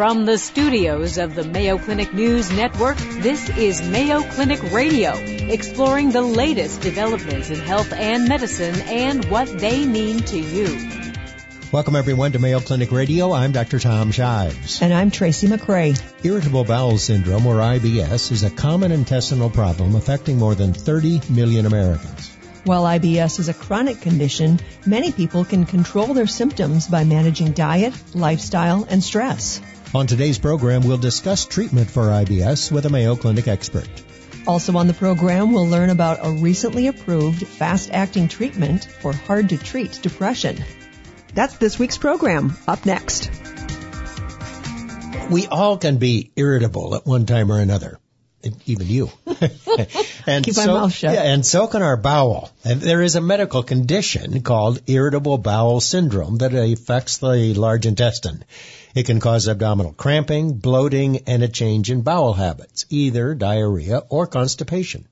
From the studios of the Mayo Clinic News Network, this is Mayo Clinic Radio, exploring the latest developments in health and medicine and what they mean to you. Welcome everyone to Mayo Clinic Radio. I'm Dr. Tom Shives. And I'm Tracy McCray. Irritable bowel syndrome, or IBS, is a common intestinal problem affecting more than 30 million Americans. While IBS is a chronic condition, many people can control their symptoms by managing diet, lifestyle, and stress. On today's program, we'll discuss treatment for IBS with a Mayo Clinic expert. Also on the program, we'll learn about a recently approved fast-acting treatment for hard-to-treat depression. That's this week's program. Up next. We all can be irritable at one time or another. Even you. and Keep so, my mouth shut. Yeah, and so can our bowel. And there is a medical condition called irritable bowel syndrome that affects the large intestine. It can cause abdominal cramping, bloating, and a change in bowel habits, either diarrhea or constipation.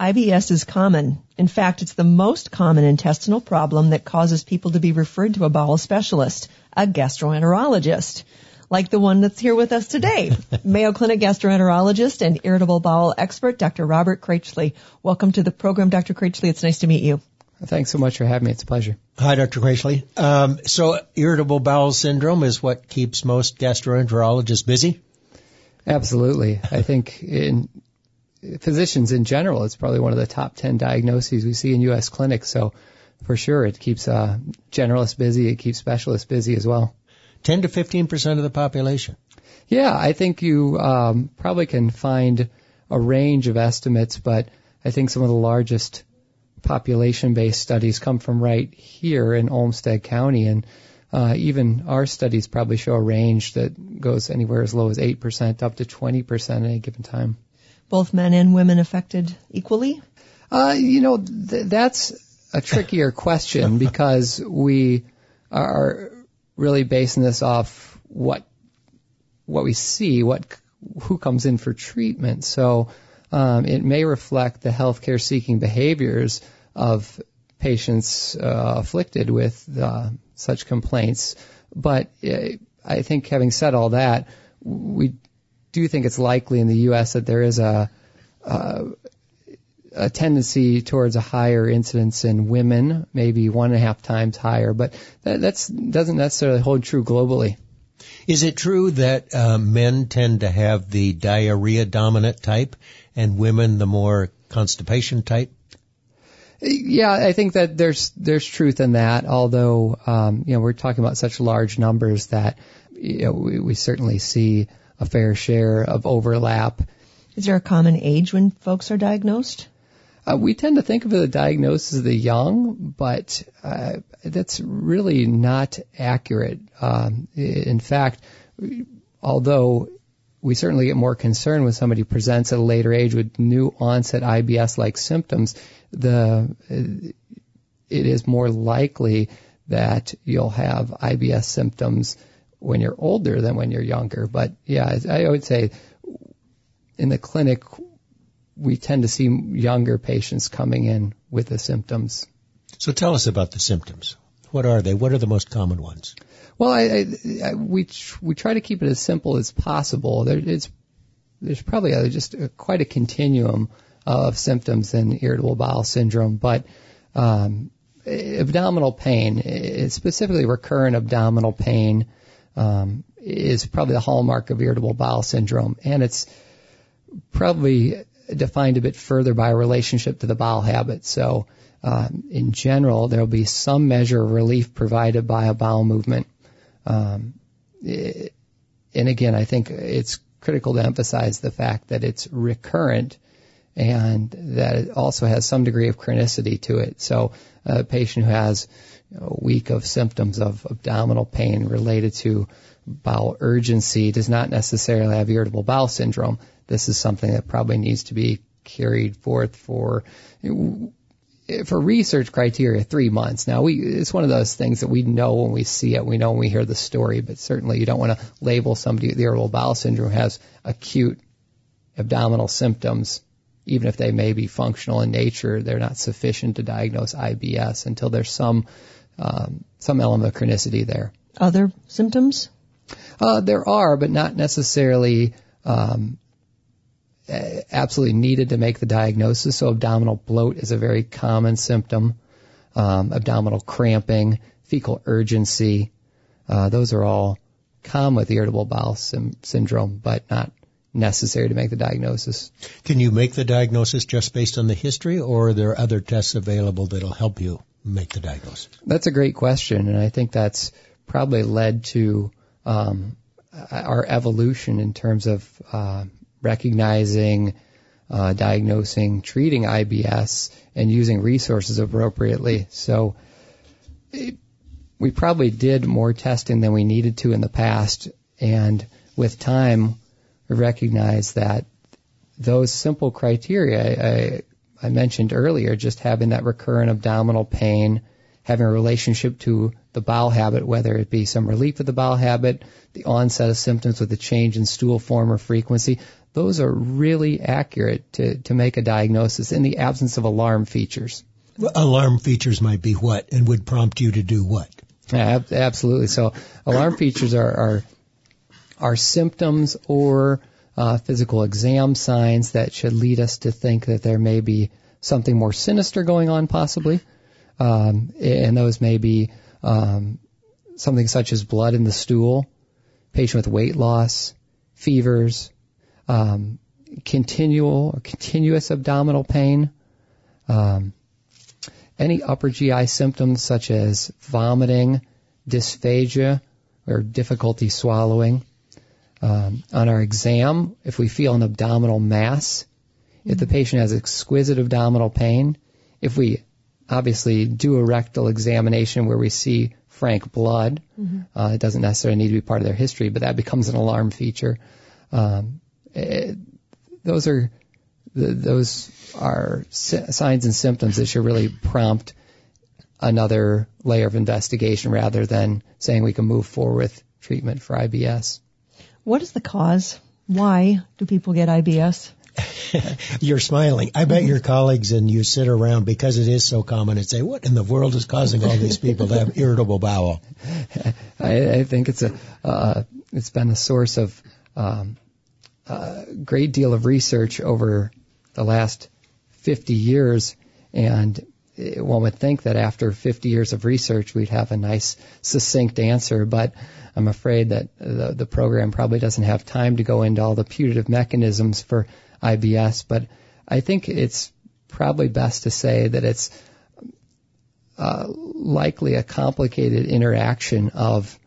IBS is common. In fact, it's the most common intestinal problem that causes people to be referred to a bowel specialist, a gastroenterologist, like the one that's here with us today, Mayo Clinic gastroenterologist and irritable bowel expert, Dr. Robert Kraichely. Welcome to the program, Dr. Kraichely. It's nice to meet you. Thanks so much for having me. It's a pleasure. Hi, Dr. Kraichely. Um, so, irritable bowel syndrome is what keeps most gastroenterologists busy? Absolutely. I think in physicians in general, it's probably one of the top 10 diagnoses we see in U.S. clinics. So for sure, it keeps uh, generalists busy. It keeps specialists busy as well. 10 to 15 percent of the population. Yeah, I think you um, probably can find a range of estimates, but I think some of the largest population-based studies come from right here in Olmsted County, and uh, even our studies probably show a range that goes anywhere as low as 8% up to 20% at any given time both men and women affected equally? Uh, you know, th- that's a trickier question because we are really basing this off what what we see, what who comes in for treatment. So um, it may reflect the healthcare seeking behaviors of patients uh, afflicted with uh, such complaints. But uh, I think having said all that, we do think it's likely in the U.S. that there is a, a, a tendency towards a higher incidence in women, maybe one and a half times higher, but that that's, doesn't necessarily hold true globally. Is it true that uh, men tend to have the diarrhea dominant type and women the more constipation type? Yeah, I think that there's there's truth in that. Although um, you know we're talking about such large numbers that you know, we, we certainly see a fair share of overlap. Is there a common age when folks are diagnosed? Uh, we tend to think of the diagnosis of the young, but uh, that's really not accurate. Um, in fact, although we certainly get more concerned when somebody presents at a later age with new onset IBS-like symptoms, the it is more likely that you'll have IBS symptoms when you're older than when you're younger. But yeah, I would say in the clinic, we tend to see younger patients coming in with the symptoms. So tell us about the symptoms. What are they? What are the most common ones? Well, I, I, we we try to keep it as simple as possible. There, it's there's probably a, just a, quite a continuum of symptoms in irritable bowel syndrome, but um, abdominal pain, specifically recurrent abdominal pain, um, is probably the hallmark of irritable bowel syndrome, and it's probably defined a bit further by a relationship to the bowel habit. So, um, in general, there will be some measure of relief provided by a bowel movement. Um, it, and again, I think it's critical to emphasize the fact that it's recurrent and that it also has some degree of chronicity to it. So, a patient who has a week of symptoms of abdominal pain related to bowel urgency does not necessarily have irritable bowel syndrome. This is something that probably needs to be carried forth for for research criteria three months. Now we it's one of those things that we know when we see it, we know when we hear the story, but certainly you don't want to label somebody with irritable bowel syndrome has acute abdominal symptoms even if they may be functional in nature, they're not sufficient to diagnose IBS until there's some um, some element of chronicity there. Other symptoms? Uh, there are, but not necessarily um, absolutely needed to make the diagnosis. So abdominal bloat is a very common symptom. Um, abdominal cramping, fecal urgency, uh, those are all common with irritable bowel sim- syndrome, but not necessary to make the diagnosis. Can you make the diagnosis just based on the history, or are there other tests available that'll help you make the diagnosis? That's a great question, and I think that's probably led to um, our evolution in terms of uh, recognizing, uh, diagnosing, treating IBS, and using resources appropriately. So it, we probably did more testing than we needed to in the past, and with time, we recognized that those simple criteria I, I mentioned earlier, just having that recurrent abdominal pain, having a relationship to the bowel habit, whether it be some relief of the bowel habit, the onset of symptoms with a change in stool form or frequency, those are really accurate to, to make a diagnosis in the absence of alarm features. Alarm features might be what and would prompt you to do what? Yeah, absolutely. So alarm features are, are, are symptoms or uh, physical exam signs that should lead us to think that there may be something more sinister going on possibly. Um, and those may be um, something such as blood in the stool, patient with weight loss, fevers, um, continual or continuous abdominal pain, um, any upper GI symptoms such as vomiting, dysphagia, or difficulty swallowing. Um, on our exam, if we feel an abdominal mass, if the patient has exquisite abdominal pain, if we obviously do a rectal examination where we see frank blood, mm-hmm. uh, it doesn't necessarily need to be part of their history, but that becomes an alarm feature. Um, it, those are the, those are signs and symptoms that should really prompt another layer of investigation rather than saying we can move forward with treatment for IBS. What is the cause? Why do people get IBS? You're smiling. I bet your colleagues and you sit around because it is so common and say, "What in the world is causing all these people to have irritable bowel?" I, I think it's a uh, it's been a source of um, a great deal of research over the last 50 years, and one would think that after 50 years of research, we'd have a nice, succinct answer, but I'm afraid that the, the program probably doesn't have time to go into all the putative mechanisms for IBS, but I think it's probably best to say that it's uh, likely a complicated interaction of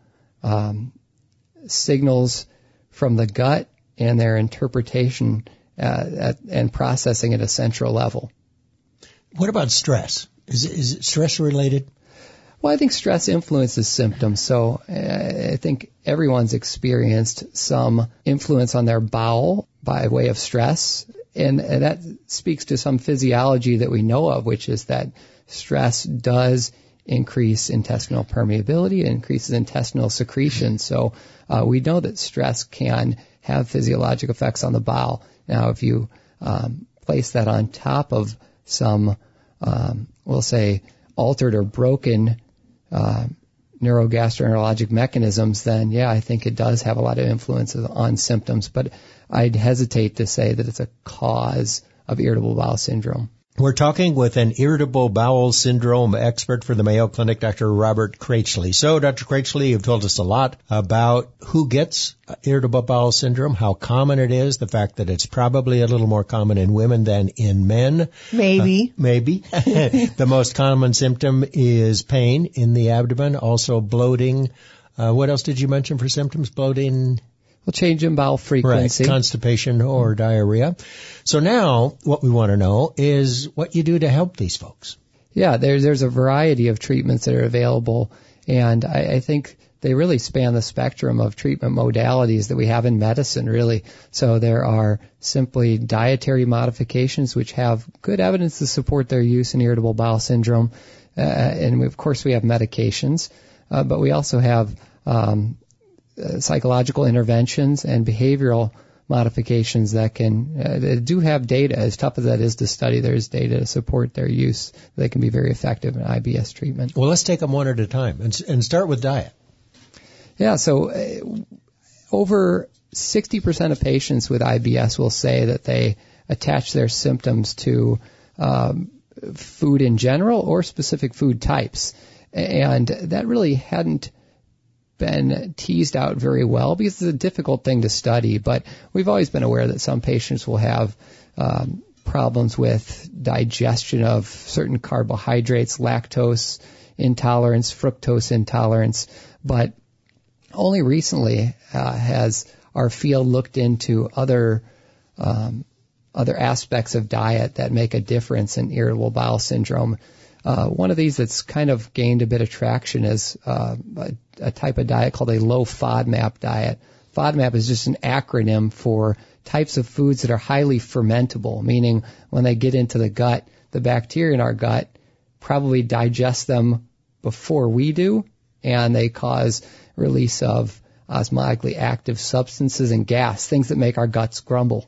um, signals from the gut and their interpretation uh, at, and processing at a central level. What about stress? Is is it stress related? Well, I think stress influences symptoms. So uh, I think everyone's experienced some influence on their bowel by way of stress. And, and that speaks to some physiology that we know of, which is that stress does increase intestinal permeability, it increases intestinal secretion. So uh, we know that stress can have physiologic effects on the bowel. Now, if you um, place that on top of some, um, we'll say, altered or broken uh, neurogastroenterologic mechanisms, then yeah, I think it does have a lot of influence on symptoms. But I'd hesitate to say that it's a cause of irritable bowel syndrome. We're talking with an irritable bowel syndrome expert for the Mayo Clinic, Dr. Robert Kraichely. So, Dr. Kraichely, you've told us a lot about who gets irritable bowel syndrome, how common it is, the fact that it's probably a little more common in women than in men. Maybe. Uh, maybe. the most common symptom is pain in the abdomen, also bloating. Uh, what else did you mention for symptoms? Bloating, will change in bowel frequency. Right, constipation or diarrhea. So now what we want to know is what you do to help these folks. Yeah, there's there's a variety of treatments that are available, and I, I think they really span the spectrum of treatment modalities that we have in medicine, really. So there are simply dietary modifications which have good evidence to support their use in irritable bowel syndrome, uh, and we, of course we have medications, uh, but we also have um, uh, psychological interventions and behavioral modifications that can uh, that do have data. As tough as that is to study, there is data to support their use. They can be very effective in IBS treatment. Well, let's take them one at a time and, and start with diet. Yeah. So uh, over 60% of patients with IBS will say that they attach their symptoms to um, food in general or specific food types. And that really hadn't been teased out very well because it's a difficult thing to study. But we've always been aware that some patients will have um, problems with digestion of certain carbohydrates, lactose intolerance, fructose intolerance. But only recently uh, has our field looked into other um, other aspects of diet that make a difference in irritable bowel syndrome. Uh, one of these that's kind of gained a bit of traction is uh, a, a, type of diet called a low FODMAP diet. FODMAP is just an acronym for types of foods that are highly fermentable, meaning when they get into the gut, the bacteria in our gut probably digest them before we do, and they cause release of osmotically active substances and gas, things that make our guts grumble.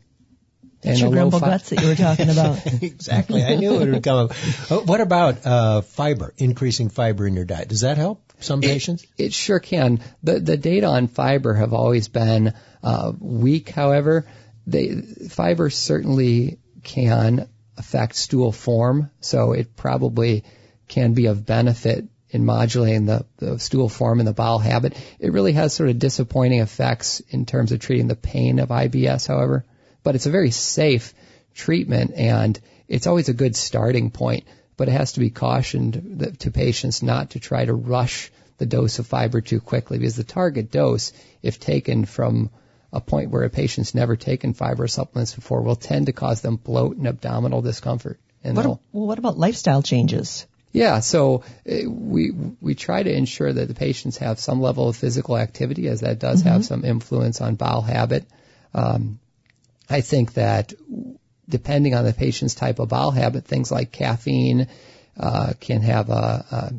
It's your grumble fi- guts that you were talking about. exactly. I knew it would come up. Uh, what about uh, fiber, increasing fiber in your diet? Does that help some it, patients? It sure can. The, the data on fiber have always been uh, weak, however. They, fiber certainly can affect stool form, so it probably can be of benefit in modulating the, the stool form and the bowel habit. It really has sort of disappointing effects in terms of treating the pain of IBS, however. But it's a very safe treatment and it's always a good starting point. But it has to be cautioned to patients not to try to rush the dose of fiber too quickly because the target dose, if taken from a point where a patient's never taken fiber supplements before, will tend to cause them bloat and abdominal discomfort. And what, well, what about lifestyle changes? Yeah, so uh, we we try to ensure that the patients have some level of physical activity, as that does mm-hmm. have some influence on bowel habit. Um, I think that depending on the patient's type of bowel habit, things like caffeine uh, can have a, a,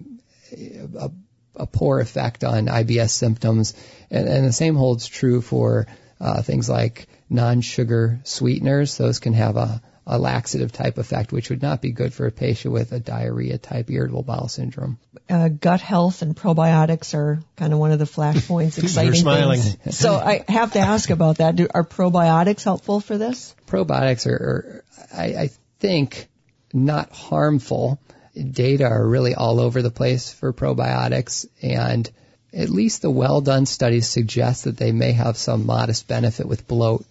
a, a, poor effect on IBS symptoms, and, and the same holds true for uh, things like non-sugar sweeteners. Those can have a a laxative type effect, which would not be good for a patient with a diarrhea type irritable bowel syndrome. Uh, gut health and probiotics are kind of one of the flashpoints, exciting You're smiling. things. So I have to ask about that. Do, are probiotics helpful for this? Probiotics are, are I, I think, not harmful. Data are really all over the place for probiotics and at least the well done studies suggest that they may have some modest benefit with bloat.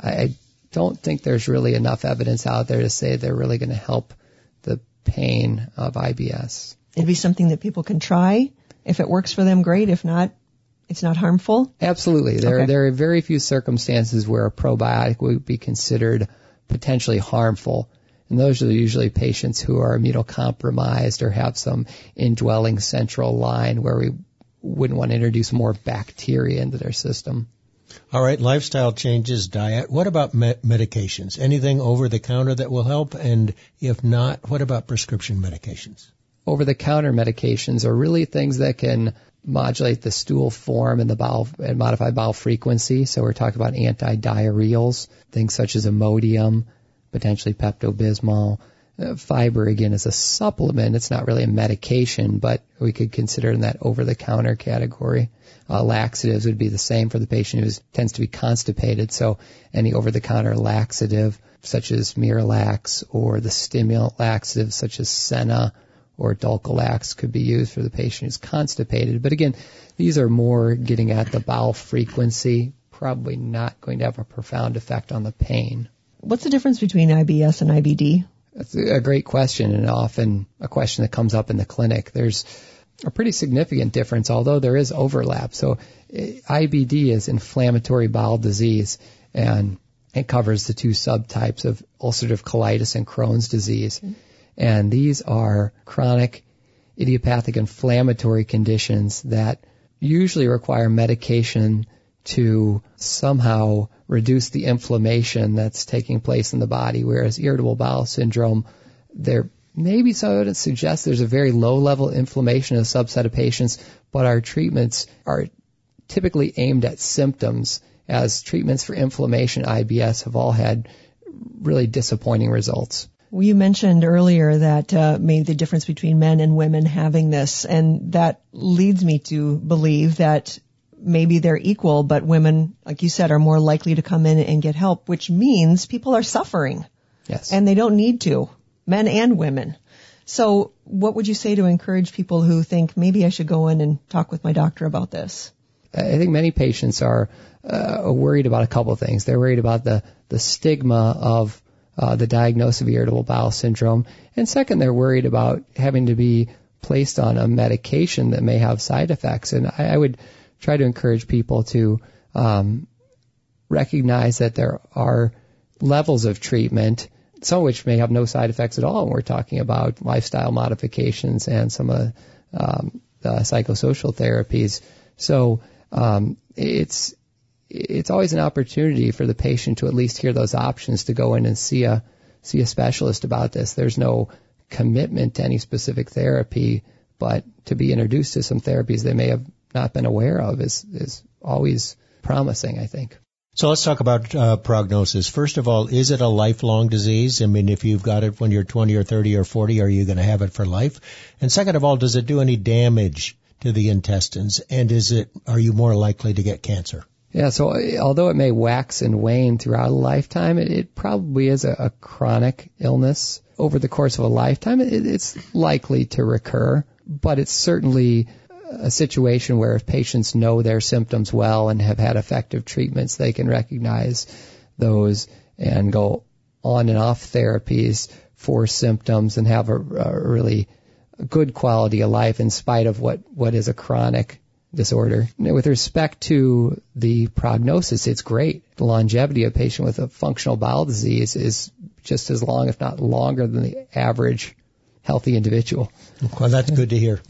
I don't think there's really enough evidence out there to say they're really going to help the pain of IBS. It'd be something that people can try. If it works for them, great. If not, it's not harmful? Absolutely. There, okay. there are very few circumstances where a probiotic would be considered potentially harmful. And those are usually patients who are immunocompromised or have some indwelling central line where we wouldn't want to introduce more bacteria into their system. All right, lifestyle changes, diet. What about me- medications? Anything over the counter that will help? And if not, what about prescription medications? Over the counter medications are really things that can modulate the stool form and the bowel and modify bowel frequency. So we're talking about anti-diarrheals, things such as Imodium, potentially Pepto Bismol. Uh, fiber again is a supplement. It's not really a medication, but we could consider in that over-the-counter category. Uh, laxatives would be the same for the patient who tends to be constipated. So any over-the-counter laxative, such as Miralax, or the stimulant laxatives such as Senna or Dulcolax, could be used for the patient who's constipated. But again, these are more getting at the bowel frequency, probably not going to have a profound effect on the pain. What's the difference between IBS and IBD? That's a great question and often a question that comes up in the clinic. There's a pretty significant difference, although there is overlap. So IBD is inflammatory bowel disease and it covers the two subtypes of ulcerative colitis and Crohn's disease. And these are chronic idiopathic inflammatory conditions that usually require medication to somehow reduce the inflammation that's taking place in the body, whereas irritable bowel syndrome, there may be some evidence suggests there's a very low level inflammation in a subset of patients, but our treatments are typically aimed at symptoms as treatments for inflammation, IBS, have all had really disappointing results. Well, you mentioned earlier that uh, maybe the difference between men and women having this, and that leads me to believe that maybe they're equal, but women, like you said, are more likely to come in and get help, which means people are suffering. Yes. And they don't need to, men and women. So what would you say to encourage people who think maybe I should go in and talk with my doctor about this? I think many patients are uh, worried about a couple of things. They're worried about the, the stigma of uh, the diagnosis of irritable bowel syndrome. And second, they're worried about having to be placed on a medication that may have side effects. And I, I would try to encourage people to um, recognize that there are levels of treatment, some of which may have no side effects at all. And we're talking about lifestyle modifications and some of um, the psychosocial therapies. So um, it's it's always an opportunity for the patient to at least hear those options to go in and see a see a specialist about this. There's no commitment to any specific therapy, but to be introduced to some therapies they may have not been aware of is is always promising, I think. So let's talk about uh, prognosis. First of all, is it a lifelong disease? I mean, if you've got it when you're 20 or 30 or 40, are you going to have it for life? And second of all, does it do any damage to the intestines? And is it, are you more likely to get cancer? Yeah, so although it may wax and wane throughout a lifetime, it, it probably is a, a, chronic illness over the course of a lifetime. It, it's likely to recur, but it's certainly a situation where if patients know their symptoms well and have had effective treatments, they can recognize those and go on and off therapies for symptoms and have a, a really good quality of life in spite of what, what is a chronic disorder. With respect to the prognosis, it's great. The longevity of a patient with a functional bowel disease is just as long, if not longer, than the average healthy individual. Well, that's good to hear.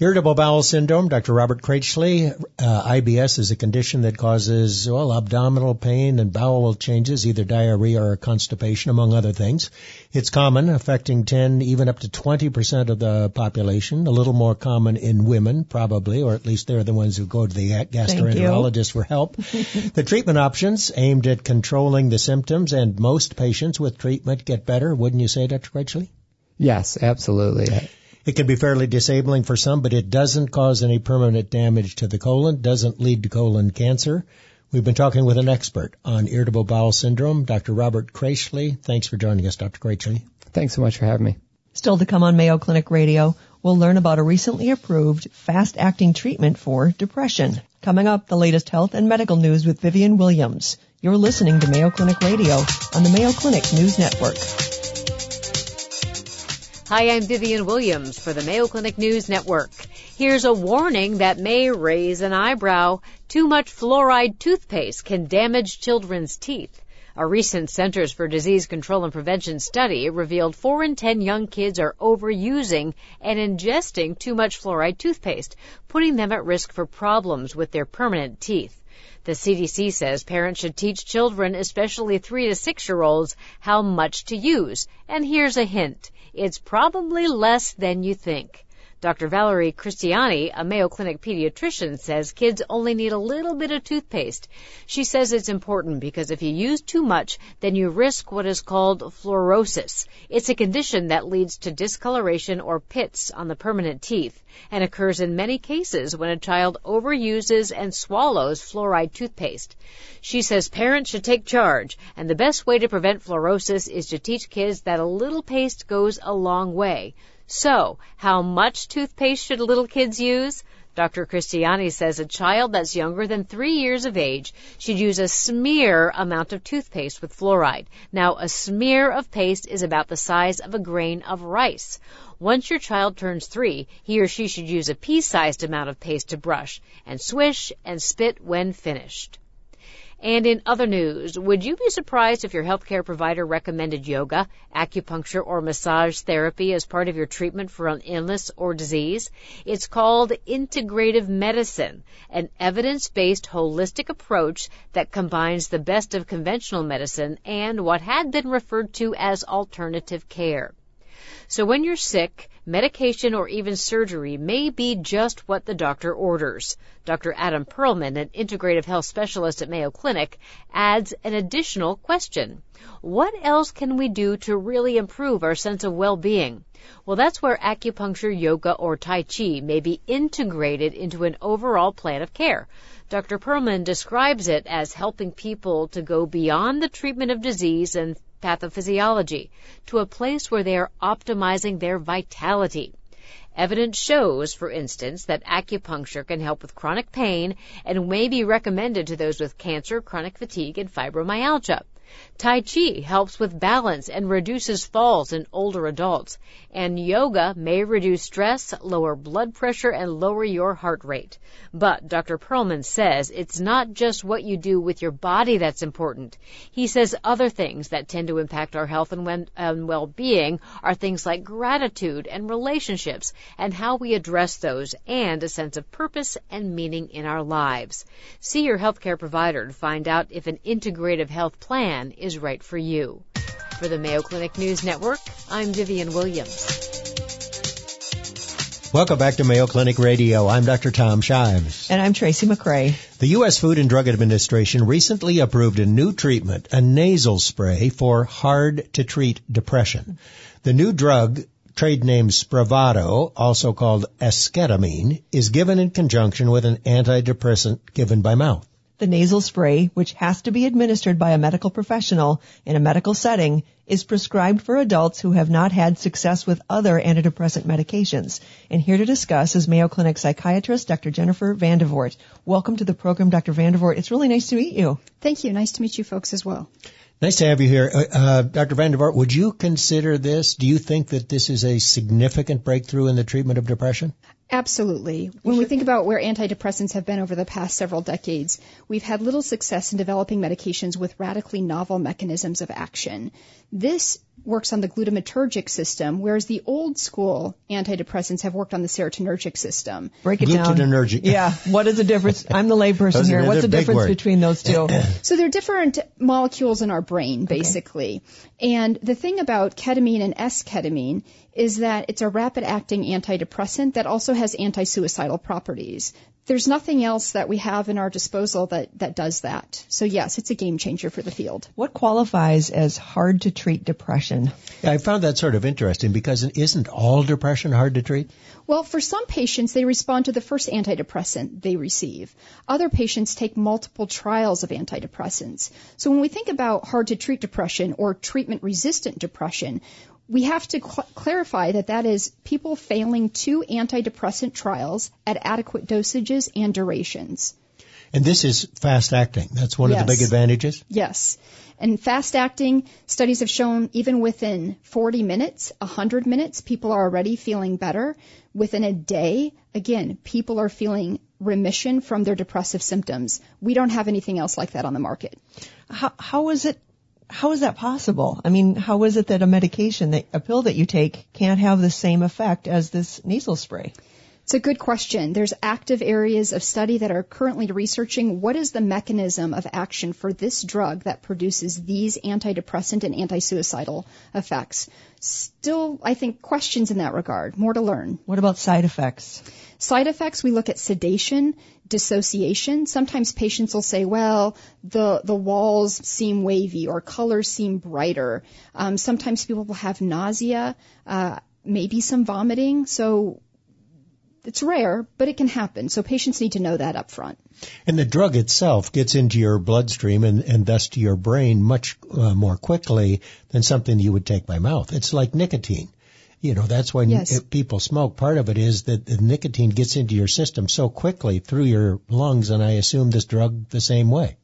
Irritable bowel syndrome, Dr. Robert Kraichely. Uh, IBS is a condition that causes, well, abdominal pain and bowel changes, either diarrhea or constipation, among other things. It's common, affecting 10, even up to 20% of the population, a little more common in women, probably, or at least they're the ones who go to the gastroenterologist for help. the treatment options aimed at controlling the symptoms, and most patients with treatment get better, wouldn't you say, Dr. Kraichely? Yes, absolutely. It can be fairly disabling for some, but it doesn't cause any permanent damage to the colon, doesn't lead to colon cancer. We've been talking with an expert on irritable bowel syndrome, Dr. Robert Kraichely. Thanks for joining us, Dr. Kraichely. Thanks so much for having me. Still to come on Mayo Clinic Radio, we'll learn about a recently approved fast-acting treatment for depression. Coming up, the latest health and medical news with Vivian Williams. You're listening to Mayo Clinic Radio on the Mayo Clinic News Network. Hi, I'm Vivian Williams for the Mayo Clinic News Network. Here's a warning that may raise an eyebrow. Too much fluoride toothpaste can damage children's teeth. A recent Centers for Disease Control and Prevention study revealed 4 in 10 young kids are overusing and ingesting too much fluoride toothpaste, putting them at risk for problems with their permanent teeth. The CDC says parents should teach children, especially 3 to 6 year olds, how much to use. And here's a hint. It's probably less than you think. Dr. Valerie Cristiani, a Mayo Clinic pediatrician, says kids only need a little bit of toothpaste. She says it's important because if you use too much, then you risk what is called fluorosis. It's a condition that leads to discoloration or pits on the permanent teeth and occurs in many cases when a child overuses and swallows fluoride toothpaste. She says parents should take charge and the best way to prevent fluorosis is to teach kids that a little paste goes a long way. So, how much toothpaste should little kids use? Dr. Christiani says a child that's younger than three years of age should use a smear amount of toothpaste with fluoride. Now, a smear of paste is about the size of a grain of rice. Once your child turns three, he or she should use a pea-sized amount of paste to brush and swish and spit when finished. And in other news, would you be surprised if your healthcare provider recommended yoga, acupuncture, or massage therapy as part of your treatment for an illness or disease? It's called integrative medicine, an evidence-based holistic approach that combines the best of conventional medicine and what had been referred to as alternative care. So when you're sick, medication or even surgery may be just what the doctor orders. Dr. Adam Perlman, an integrative health specialist at Mayo Clinic, adds an additional question. What else can we do to really improve our sense of well-being? Well, that's where acupuncture, yoga, or Tai Chi may be integrated into an overall plan of care. Dr. Perlman describes it as helping people to go beyond the treatment of disease and pathophysiology to a place where they are optimizing their vitality. Evidence shows, for instance, that acupuncture can help with chronic pain and may be recommended to those with cancer, chronic fatigue, and fibromyalgia. Tai Chi helps with balance and reduces falls in older adults. And yoga may reduce stress, lower blood pressure, and lower your heart rate. But Dr. Perlman says it's not just what you do with your body that's important. He says other things that tend to impact our health and well-being are things like gratitude and relationships and how we address those and a sense of purpose and meaning in our lives. See your healthcare provider to find out if an integrative health plan is right for you. For the Mayo Clinic News Network, I'm Vivian Williams. Welcome back to Mayo Clinic Radio. I'm Dr. Tom Shives. And I'm Tracy McCray. The U.S. Food and Drug Administration recently approved a new treatment, a nasal spray for hard to treat depression. The new drug, trade name Spravato, also called esketamine, is given in conjunction with an antidepressant given by mouth. The nasal spray, which has to be administered by a medical professional in a medical setting, is prescribed for adults who have not had success with other antidepressant medications. And here to discuss is Mayo Clinic psychiatrist Dr. Jennifer Vande Voort. Welcome to the program, Dr. Vande Voort. It's really nice to meet you. Thank you. Nice to meet you folks as well. Nice to have you here. Uh, uh, Dr. Vande Voort, would you consider this, do you think that this is a significant breakthrough in the treatment of depression? Absolutely. When we think about where antidepressants have been over the past several decades, we've had little success in developing medications with radically novel mechanisms of action. This works on the glutamatergic system, whereas the old school antidepressants have worked on the serotonergic system. Break it down. Glutamatergic. Yeah. What is the difference? I'm the layperson here. What's the difference word. between those two? So they're different molecules in our brain, basically. Okay. And the thing about ketamine and S-ketamine is that it's a rapid acting antidepressant that also has anti-suicidal properties there's nothing else that we have in our disposal that, that does that. So yes, it's a game changer for the field. What qualifies as hard to treat depression? Yeah, I found that sort of interesting because isn't all depression hard to treat? Well, for some patients, they respond to the first antidepressant they receive. Other patients take multiple trials of antidepressants. So when we think about hard to treat depression or treatment resistant depression, we have to cl- clarify that that is people failing two antidepressant trials at adequate dosages and durations. And this is fast acting. That's one yes. of the big advantages? Yes. And fast acting studies have shown even within 40 minutes, 100 minutes, people are already feeling better. Within a day, again, people are feeling remission from their depressive symptoms. We don't have anything else like that on the market. How, how is it how is that possible? I mean, how is it that a medication, that, a pill that you take, can't have the same effect as this nasal spray? It's a good question. There's active areas of study that are currently researching what is the mechanism of action for this drug that produces these antidepressant and anti-suicidal effects. Still, I think questions in that regard. More to learn. What about side effects? Side effects, we look at sedation, dissociation. Sometimes patients will say, well, the, the walls seem wavy or colors seem brighter. Um, sometimes people will have nausea, uh, maybe some vomiting. So it's rare, but it can happen. So patients need to know that up front. And the drug itself gets into your bloodstream and, and thus to your brain much uh, more quickly than something you would take by mouth. It's like nicotine. You know, that's when yes. people smoke. Part of it is that the nicotine gets into your system so quickly through your lungs, and I assume this drug the same way.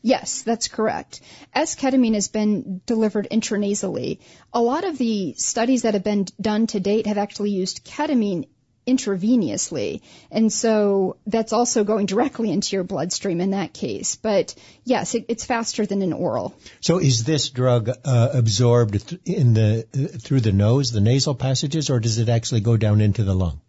Yes, that's correct. S-ketamine has been delivered intranasally. A lot of the studies that have been done to date have actually used ketamine intravenously. And so that's also going directly into your bloodstream in that case. But yes, it, it's faster than an oral. So is this drug uh, absorbed in the uh, through the nose, the nasal passages, or does it actually go down into the lung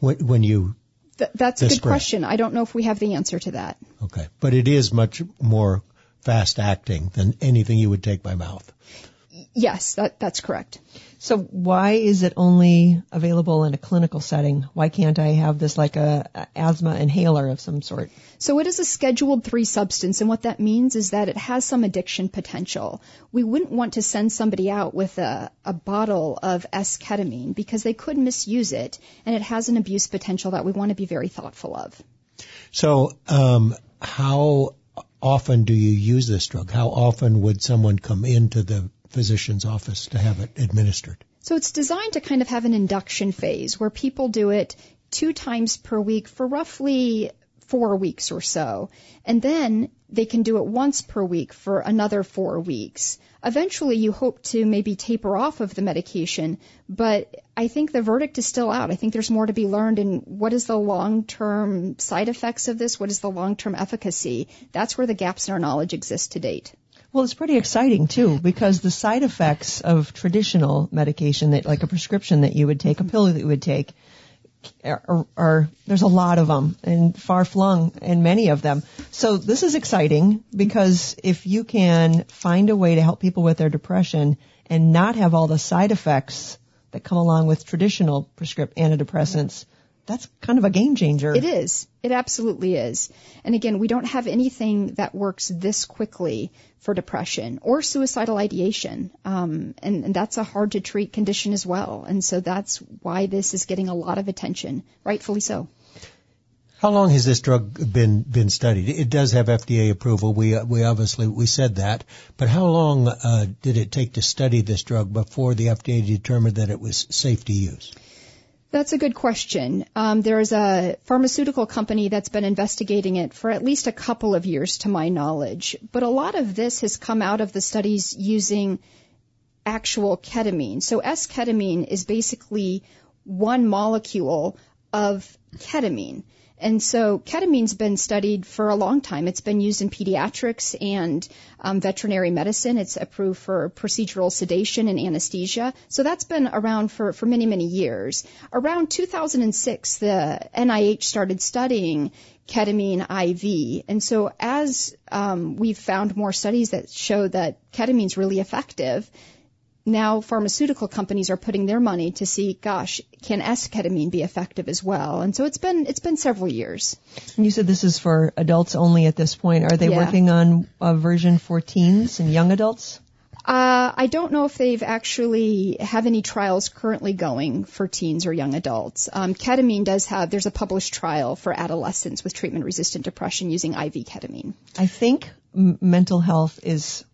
when, when you? Th- that's a good question. I don't know if we have the answer to that. Okay, but it is much more fast acting than anything you would take by mouth. Yes, that, that's correct. So why is it only available in a clinical setting? Why can't I have this like a, a asthma inhaler of some sort? So it is a scheduled three substance, and what that means is that it has some addiction potential. We wouldn't want to send somebody out with a, a bottle of S-ketamine because they could misuse it, and it has an abuse potential that we want to be very thoughtful of. So, um, how often do you use this drug? How often would someone come into the physician's office to have it administered? So it's designed to kind of have an induction phase where people do it two times per week for roughly four weeks or so. And then they can do it once per week for another four weeks. Eventually, you hope to maybe taper off of the medication, but I think the verdict is still out. I think there's more to be learned in what is the long-term side effects of this, what is the long-term efficacy. That's where the gaps in our knowledge exist to date. Well, it's pretty exciting too because the side effects of traditional medication that like a prescription that you would take, a pill that you would take, are, are, there's a lot of them and far flung and many of them. So this is exciting because if you can find a way to help people with their depression and not have all the side effects that come along with traditional prescript antidepressants, that's kind of a game changer. It is. It absolutely is. And again, we don't have anything that works this quickly for depression or suicidal ideation. Um, and, and that's a hard to treat condition as well. And so that's why this is getting a lot of attention, rightfully so. How long has this drug been been studied? It does have FDA approval. We we obviously we said that, but how long uh, did it take to study this drug before the FDA determined that it was safe to use? That's a good question. Um, there is a pharmaceutical company that's been investigating it for at least a couple of years, to my knowledge. But a lot of this has come out of the studies using actual ketamine. So S-ketamine is basically one molecule of ketamine. And so ketamine's been studied for a long time. It's been used in pediatrics and um, veterinary medicine. It's approved for procedural sedation and anesthesia. So that's been around for, for many, many years. Around 2006, the NIH started studying ketamine IV. And so as um, we've found more studies that show that ketamine's really effective, now pharmaceutical companies are putting their money to see, gosh, can S-ketamine be effective as well? And so it's been it's been several years. And you said this is for adults only at this point. Are they Yeah. working on a version for teens and young adults? Uh, I don't know if they've actually have any trials currently going for teens or young adults. Um, ketamine does have there's a published trial for adolescents with treatment-resistant depression using IV ketamine. I think m- mental health is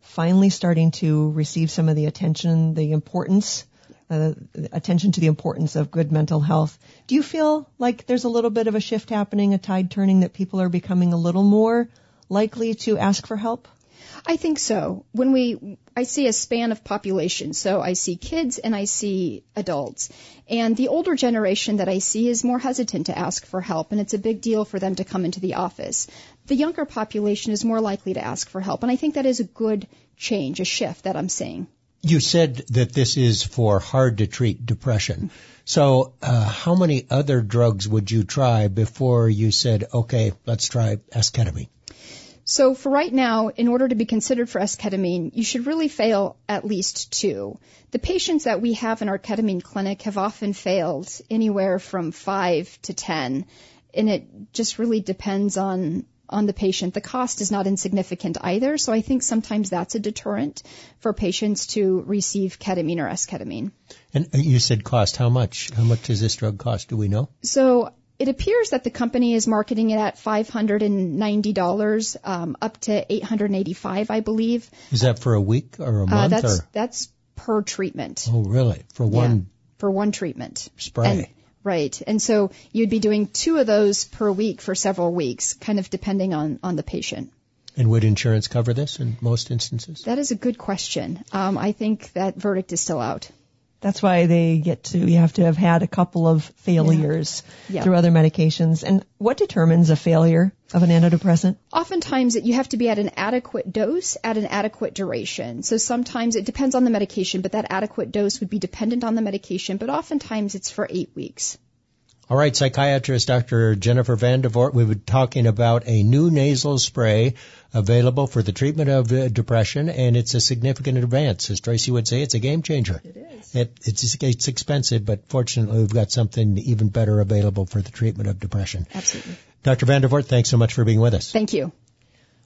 finally starting to receive some of the attention, the importance, uh, attention to the importance of good mental health. Do you feel like there's a little bit of a shift happening, a tide turning, that people are becoming a little more likely to ask for help? I think so. When we, I see a span of population. So I see kids and I see adults. And the older generation that I see is more hesitant to ask for help, and it's a big deal for them to come into the office. The younger population is more likely to ask for help, and I think that is a good change, a shift that I'm seeing. You said that this is for hard to treat depression. So, uh, how many other drugs would you try before you said, okay, let's try esketamine? So for right now, in order to be considered for S-ketamine, you should really fail at least two. The patients that we have in our ketamine clinic have often failed anywhere from five to ten, and it just really depends on on the patient. The cost is not insignificant either, so I think sometimes that's a deterrent for patients to receive ketamine or S-ketamine. And uh, you said cost. How much? How much does this drug cost? Do we know? So it appears that the company is marketing it at $590 um, up to 885 I believe. Is that for a week or a Uh, month that's or? that's per treatment. Oh, really? For one Yeah, for one treatment. spray? And, right. And so you'd be doing two of those per week for several weeks, kind of depending on, on the patient. And would insurance cover this in most instances? That is a good question. Um, I think that verdict is still out. That's why they get to, you have to have had a couple of failures Yeah. through other medications. And what determines a failure of an antidepressant? Oftentimes you have to be at an adequate dose at an adequate duration. So sometimes it depends on the medication, but that adequate dose would be dependent on the medication, but oftentimes it's for eight weeks. All right, psychiatrist Dr. Jennifer Vande Voort, we were talking about a new nasal spray available for the treatment of uh, depression, and it's a significant advance. As Tracy would say, it's a game changer. It is. It, it's, it's expensive, but fortunately we've got something even better available for the treatment of depression. Absolutely. Dr. Vande Voort, thanks so much for being with us. Thank you.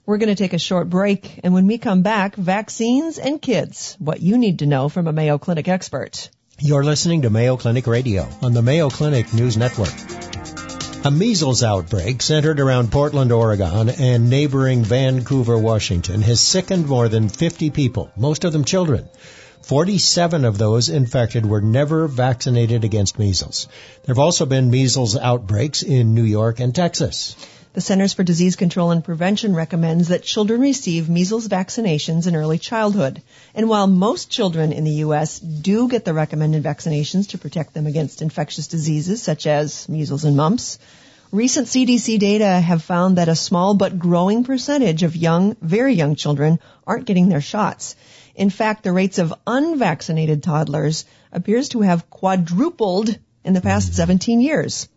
We're going to take a short break, and when we come back, vaccines and kids, what you need to know from a Mayo Clinic expert. You're listening to Mayo Clinic Radio on the Mayo Clinic News Network. A measles outbreak centered around Portland, Oregon and neighboring Vancouver, Washington has sickened more than 50 people, most of them children. 47 of those infected were never vaccinated against measles. There have also been measles outbreaks in New York and Texas. The Centers for Disease Control and Prevention recommends that children receive measles vaccinations in early childhood. And while most children in the U.S. do get the recommended vaccinations to protect them against infectious diseases such as measles and mumps, recent CDC data have found that a small but growing percentage of young, very young children aren't getting their shots. In fact, the rates of unvaccinated toddlers appears to have quadrupled in the past 17 years.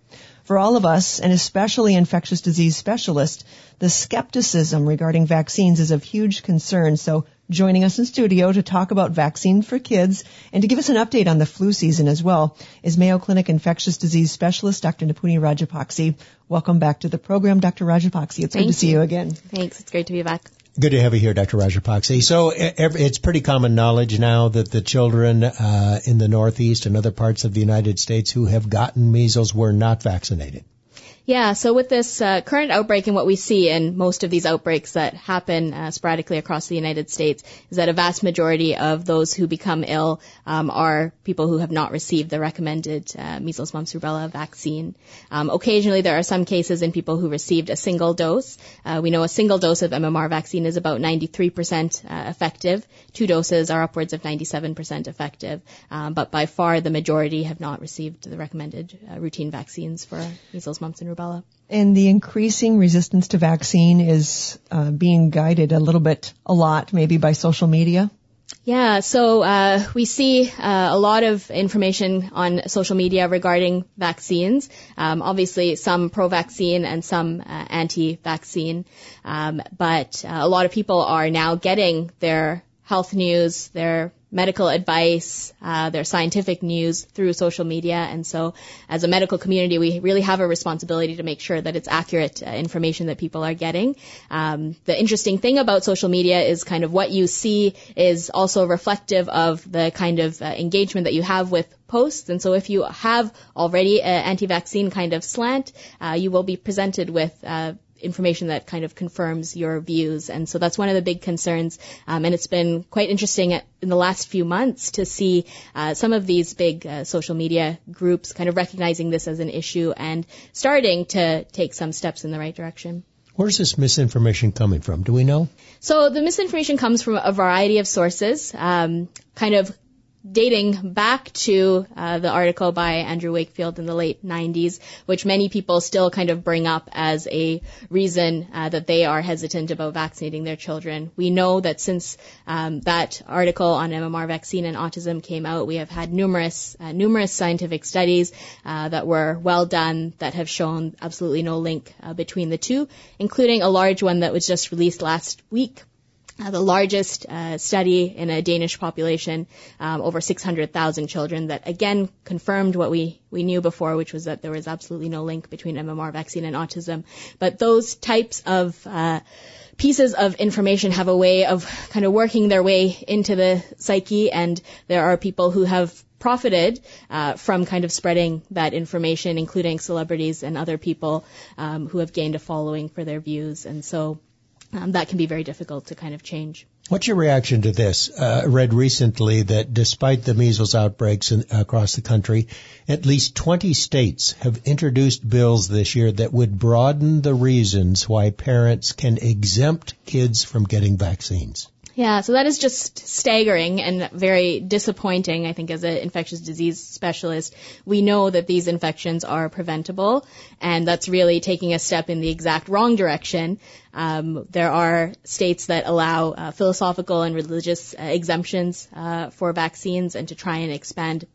For all of us, and especially infectious disease specialists, the skepticism regarding vaccines is of huge concern. So joining us in studio to talk about vaccine for kids and to give us an update on the flu season as well is Mayo Clinic infectious disease specialist Dr. Nipuni Rajapakse. Welcome back to the program, Dr. Rajapakse. It's Thank good to see you. you again. Thanks. It's great to be back. Good to have you here, Dr. Roger Rajapakse. So it's pretty common knowledge now that the children uh, in the Northeast and other parts of the United States who have gotten measles were not vaccinated. Yeah, so with this uh, current outbreak and what we see in most of these outbreaks that happen uh, sporadically across the United States is that a vast majority of those who become ill um, are people who have not received the recommended uh, measles, mumps, rubella vaccine. Um, occasionally, there are some cases in people who received a single dose. Uh, we know a single dose of MMR vaccine is about 93% uh, effective. Two doses are upwards of 97% effective, um, but by far the majority have not received the recommended uh, routine vaccines for measles, mumps, and rubella. And the increasing resistance to vaccine is uh, being guided a little bit, a lot, maybe by social media. Yeah, so uh, we see uh, a lot of information on social media regarding vaccines. Um, obviously, some pro-vaccine and some uh, anti-vaccine, um, but uh, a lot of people are now getting their health news, their medical advice, uh, their scientific news through social media. And so, as a medical community, we really have a responsibility to make sure that it's accurate uh, information that people are getting. Um, the interesting thing about social media is kind of what you see is also reflective of the kind of uh, engagement that you have with posts. And so, if you have already an anti-vaccine kind of slant, uh, you will be presented with uh, information that kind of confirms your views. And so that's one of the big concerns. Um, and it's been quite interesting in the last few months to see uh, some of these big uh, social media groups kind of recognizing this as an issue and starting to take some steps in the right direction. Where's this misinformation coming from? Do we know? So the misinformation comes from a variety of sources, um, kind of dating back to uh, the article by Andrew Wakefield in the late 90s, which many people still kind of bring up as a reason uh, that they are hesitant about vaccinating their children. We know that since um, that article on MMR vaccine and autism came out, we have had numerous uh, numerous scientific studies uh, that were well done that have shown absolutely no link uh, between the two, including a large one that was just released last week uh, the largest uh, study in a Danish population, um, over 600,000 children, that again confirmed what we, we knew before, which was that there was absolutely no link between MMR vaccine and autism. But those types of uh, pieces of information have a way of kind of working their way into the psyche, and there are people who have profited uh, from kind of spreading that information, including celebrities and other people um, who have gained a following for their views. And so um, that can be very difficult to kind of change. What's your reaction to this? Uh, read recently that despite the measles outbreaks in, across the country, at least 20 states have introduced bills this year that would broaden the reasons why parents can exempt kids from getting vaccines. Yeah, so that is just staggering and very disappointing, I think, as an infectious disease specialist. We know that these infections are preventable, and that's really taking a step in the exact wrong direction. Um, there are states that allow uh, philosophical and religious uh, exemptions uh, for vaccines and to try and expand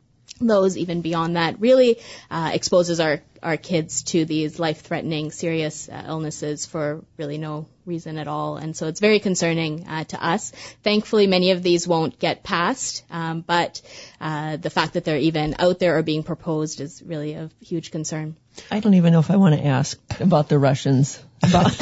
those even beyond that really uh, exposes our, our kids to these life-threatening serious uh, illnesses for really no reason at all and so it's very concerning uh, to us thankfully many of these won't get passed um, but uh, the fact that they're even out there or being proposed is really a huge concern I don't even know if I want to ask about the Russians. About,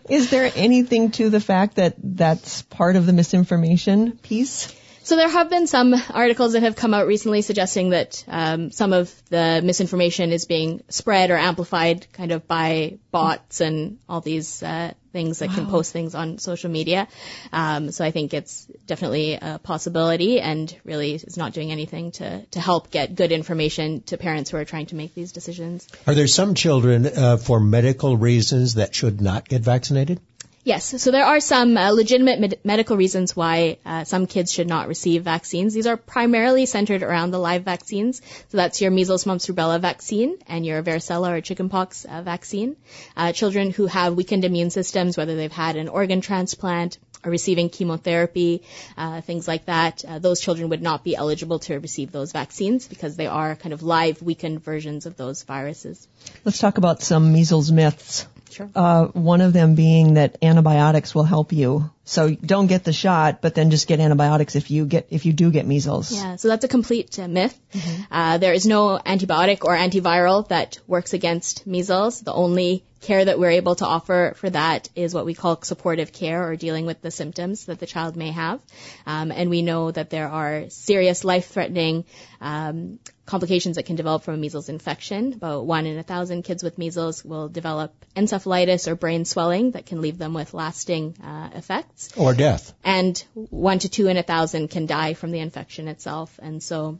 is there anything to the fact that that's part of the misinformation piece? So there have been some articles that have come out recently suggesting that um, some of the misinformation is being spread or amplified kind of by bots and all these uh, things that wow. can post things on social media. Um, so I think it's definitely a possibility and really is not doing anything to, to help get good information to parents who are trying to make these decisions. Are there some children uh, for medical reasons that should not get vaccinated? Yes, so there are some uh, legitimate med- medical reasons why uh, some kids should not receive vaccines. These are primarily centered around the live vaccines. So that's your measles, mumps, rubella vaccine and your varicella or chickenpox uh, vaccine. Uh, children who have weakened immune systems, whether they've had an organ transplant, or receiving chemotherapy, uh, things like that, uh, those children would not be eligible to receive those vaccines because they are kind of live weakened versions of those viruses. Let's talk about some measles myths. Sure. Uh, one of them being that antibiotics will help you. So don't get the shot, but then just get antibiotics if you get if you do get measles. Yeah, so that's a complete uh, myth. Mm-hmm. Uh, there is no antibiotic or antiviral that works against measles. The only care that we're able to offer for that is what we call supportive care or dealing with the symptoms that the child may have. Um, and we know that there are serious life-threatening um, complications that can develop from a measles infection. About one in a thousand kids with measles will develop encephalitis or brain swelling that can leave them with lasting uh, effects. Or death. And one to two in a thousand can die from the infection itself. And so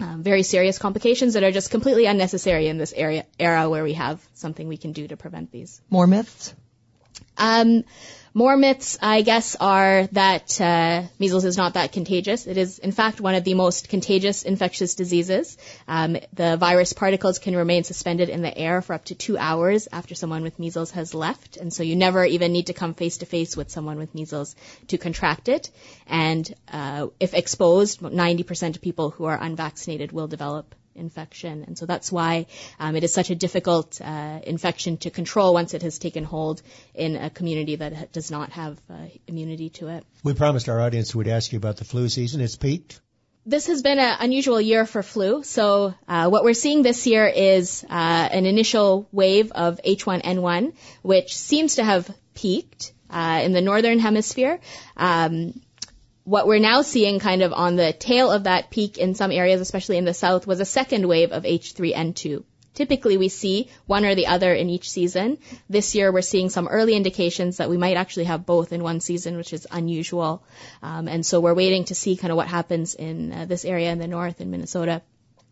um, very serious complications that are just completely unnecessary in this area, era where we have something we can do to prevent these. More myths? Um, more myths, I guess, are that uh, measles is not that contagious. It is, in fact, one of the most contagious infectious diseases. Um, the virus particles can remain suspended in the air for up to two hours after someone with measles has left, and so you never even need to come face to face with someone with measles to contract it. And uh, if exposed, 90% of people who are unvaccinated will develop infection. And so that's why um, it is such a difficult uh, infection to control once it has taken hold in a community that does not have uh, immunity to it. We promised our audience we'd ask you about the flu season. It's peaked. This has been an unusual year for flu. So uh, what we're seeing this year is uh, an initial wave of H1N1, which seems to have peaked uh, in the northern hemisphere. Um, what we're now seeing kind of on the tail of that peak in some areas, especially in the south, was a second wave of H3N2. Typically we see one or the other in each season. This year we're seeing some early indications that we might actually have both in one season, which is unusual. Um, and so we're waiting to see kind of what happens in uh, this area in the north in Minnesota.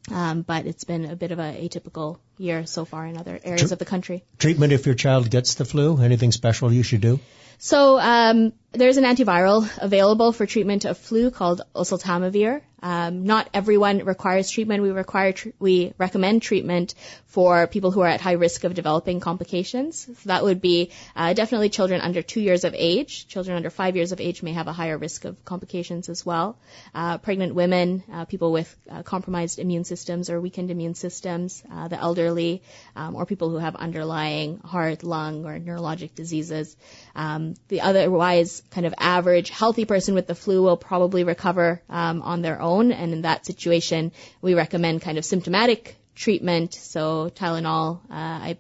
Um, but it's been a bit of a atypical year so far in other areas of the country. Treatment if your child gets the flu? Anything special you should do? So um, there's an antiviral available for treatment of flu called oseltamivir. Um, not everyone requires treatment. We require tr- we recommend treatment for people who are at high risk of developing complications. So that would be uh, definitely children under two years of age. Children under five years of age may have a higher risk of complications as well. Uh, pregnant women, uh, people with uh, compromised immune systems or weakened immune systems, uh, the elderly, um, or people who have underlying heart, lung, or neurologic diseases. Um, the otherwise kind of average healthy person with the flu will probably recover um, on their own, and in that situation, we recommend kind of symptomatic treatment, so Tylenol, uh,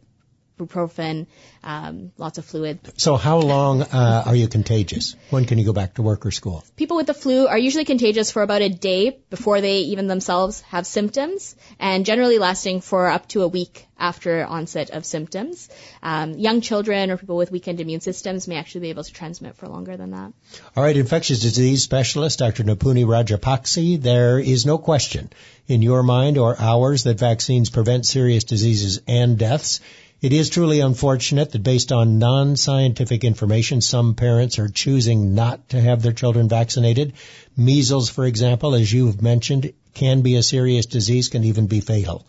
ibuprofen, um, lots of fluid. So how long uh, are you contagious? When can you go back to work or school? People with the flu are usually contagious for about a day before they even themselves have symptoms, and generally lasting for up to a week after onset of symptoms. Um, young children or people with weakened immune systems may actually be able to transmit for longer than that. All right, infectious disease specialist Dr. Nipuni Rajapakse, there is no question in your mind or ours that vaccines prevent serious diseases and deaths. It is truly unfortunate that based on non-scientific information, some parents are choosing not to have their children vaccinated. Measles, for example, as you've mentioned, can be a serious disease, can even be fatal.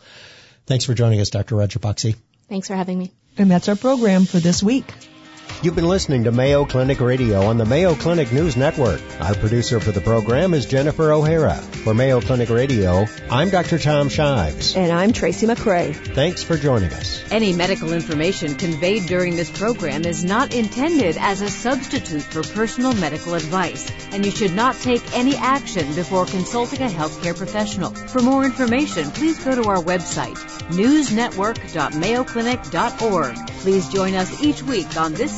Thanks for joining us, Dr. Roger Rajapakse. Thanks for having me. And that's our program for this week. You've been listening to Mayo Clinic Radio on the Mayo Clinic News Network. Our producer for the program is Jennifer O'Hara. For Mayo Clinic Radio, I'm Dr. Tom Shives. And I'm Tracy McCray. Thanks for joining us. Any medical information conveyed during this program is not intended as a substitute for personal medical advice, and you should not take any action before consulting a healthcare professional. For more information, please go to our website, newsnetwork.mayoclinic.org. Please join us each week on this